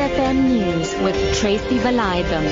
FM News with Tracy Valaydham.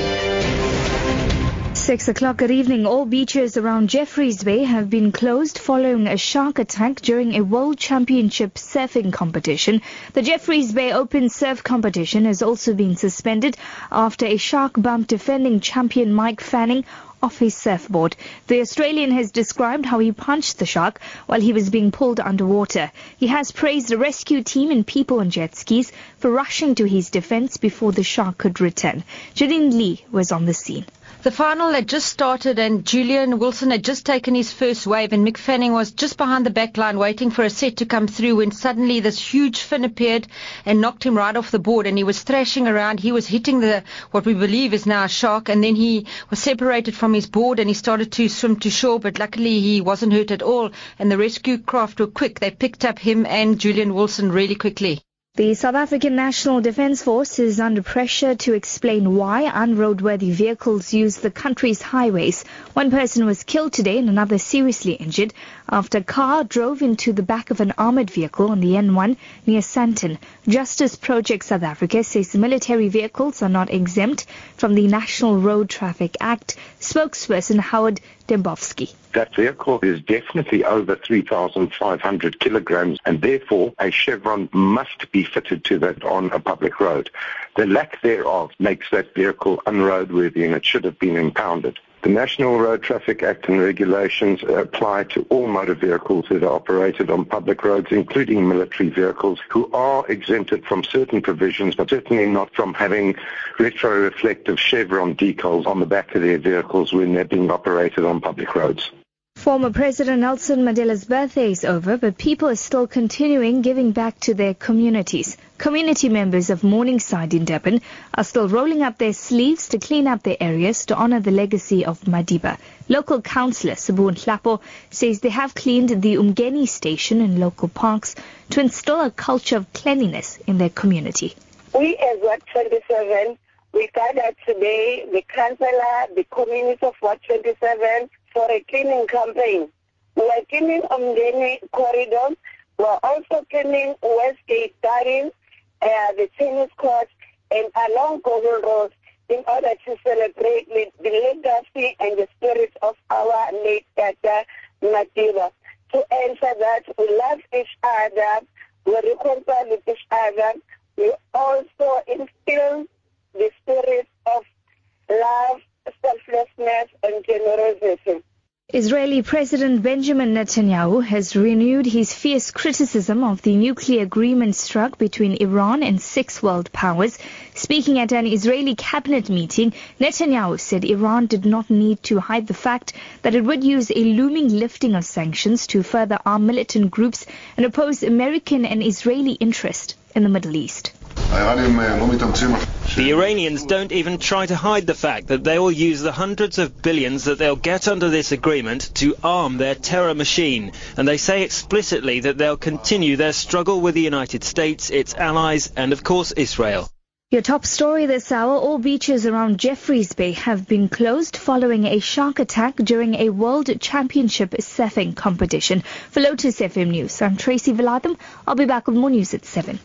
Six o'clock at evening. All beaches around Jeffreys Bay have been closed following a shark attack during a World Championship surfing competition. The Jeffreys Bay Open Surf competition has also been suspended after a shark bumped defending champion Mick Fanning off his surfboard. The Australian has described how he punched the shark while he was being pulled underwater. He has praised the rescue team and people on jet skis for rushing to his defense before the shark could return. Janine Lee was on the scene. The final had just started and Julian Wilson had just taken his first wave and Mick Fanning was just behind the back line waiting for a set to come through when suddenly this huge fin appeared and knocked him right off the board and he was thrashing around. He was hitting the, what we believe is now a shark and then he was separated from his board and he started to swim to shore but luckily he wasn't hurt at all and the rescue craft were quick. They picked up him and Julian Wilson really quickly. The South African National Defence Force is under pressure to explain why unroadworthy vehicles use the country's highways. One person was killed today and another seriously injured after a car drove into the back of an armoured vehicle on the N1 near Sandton. Justice Project South Africa says military vehicles are not exempt from the National Road Traffic Act. Spokesperson Howard Dembowski. That vehicle is definitely over 3,500 kilograms and therefore a chevron must be fitted to that on a public road. The lack thereof makes that vehicle unroadworthy and it should have been impounded. The National Road Traffic Act and regulations apply to all motor vehicles that are operated on public roads, including military vehicles, who are exempted from certain provisions, but certainly not from having retroreflective chevron decals on the back of their vehicles when they're being operated on public roads. Former President Nelson Mandela's birthday is over, but people are still continuing giving back to their communities. Community members of Morningside in Durban are still rolling up their sleeves to clean up their areas to honor the legacy of Madiba. Local councillor Sabu Nhlapo says they have cleaned the Umgeni station and local parks to instill a culture of cleanliness in their community. We as Ward 27, we gathered today, the councillor, the community of Ward 27, for a cleaning campaign. We are cleaning Umgeni corridors. We are also cleaning Westgate Gardens, uh, the tennis courts, and along Gold Road in order to celebrate the legacy and the spirit of our late Tata Madiba. To answer that, we love each other, we reconcile with each other, we also instill the spirit of love, selflessness, and generosity. Israeli President Benjamin Netanyahu has renewed his fierce criticism of the nuclear agreement struck between Iran and six world powers. Speaking at an Israeli cabinet meeting, Netanyahu said Iran did not need to hide the fact that it would use a looming lifting of sanctions to further arm militant groups and oppose American and Israeli interest in the Middle East. The Iranians don't even try to hide the fact that they will use the hundreds of billions that they'll get under this agreement to arm their terror machine. And they say explicitly that they'll continue their struggle with the United States, its allies, and of course Israel. Your top story this hour, all beaches around Jeffreys Bay have been closed following a shark attack during a World Championship surfing competition. For Lotus FM News, I'm Tracy Valaydham. I'll be back with more news at 7.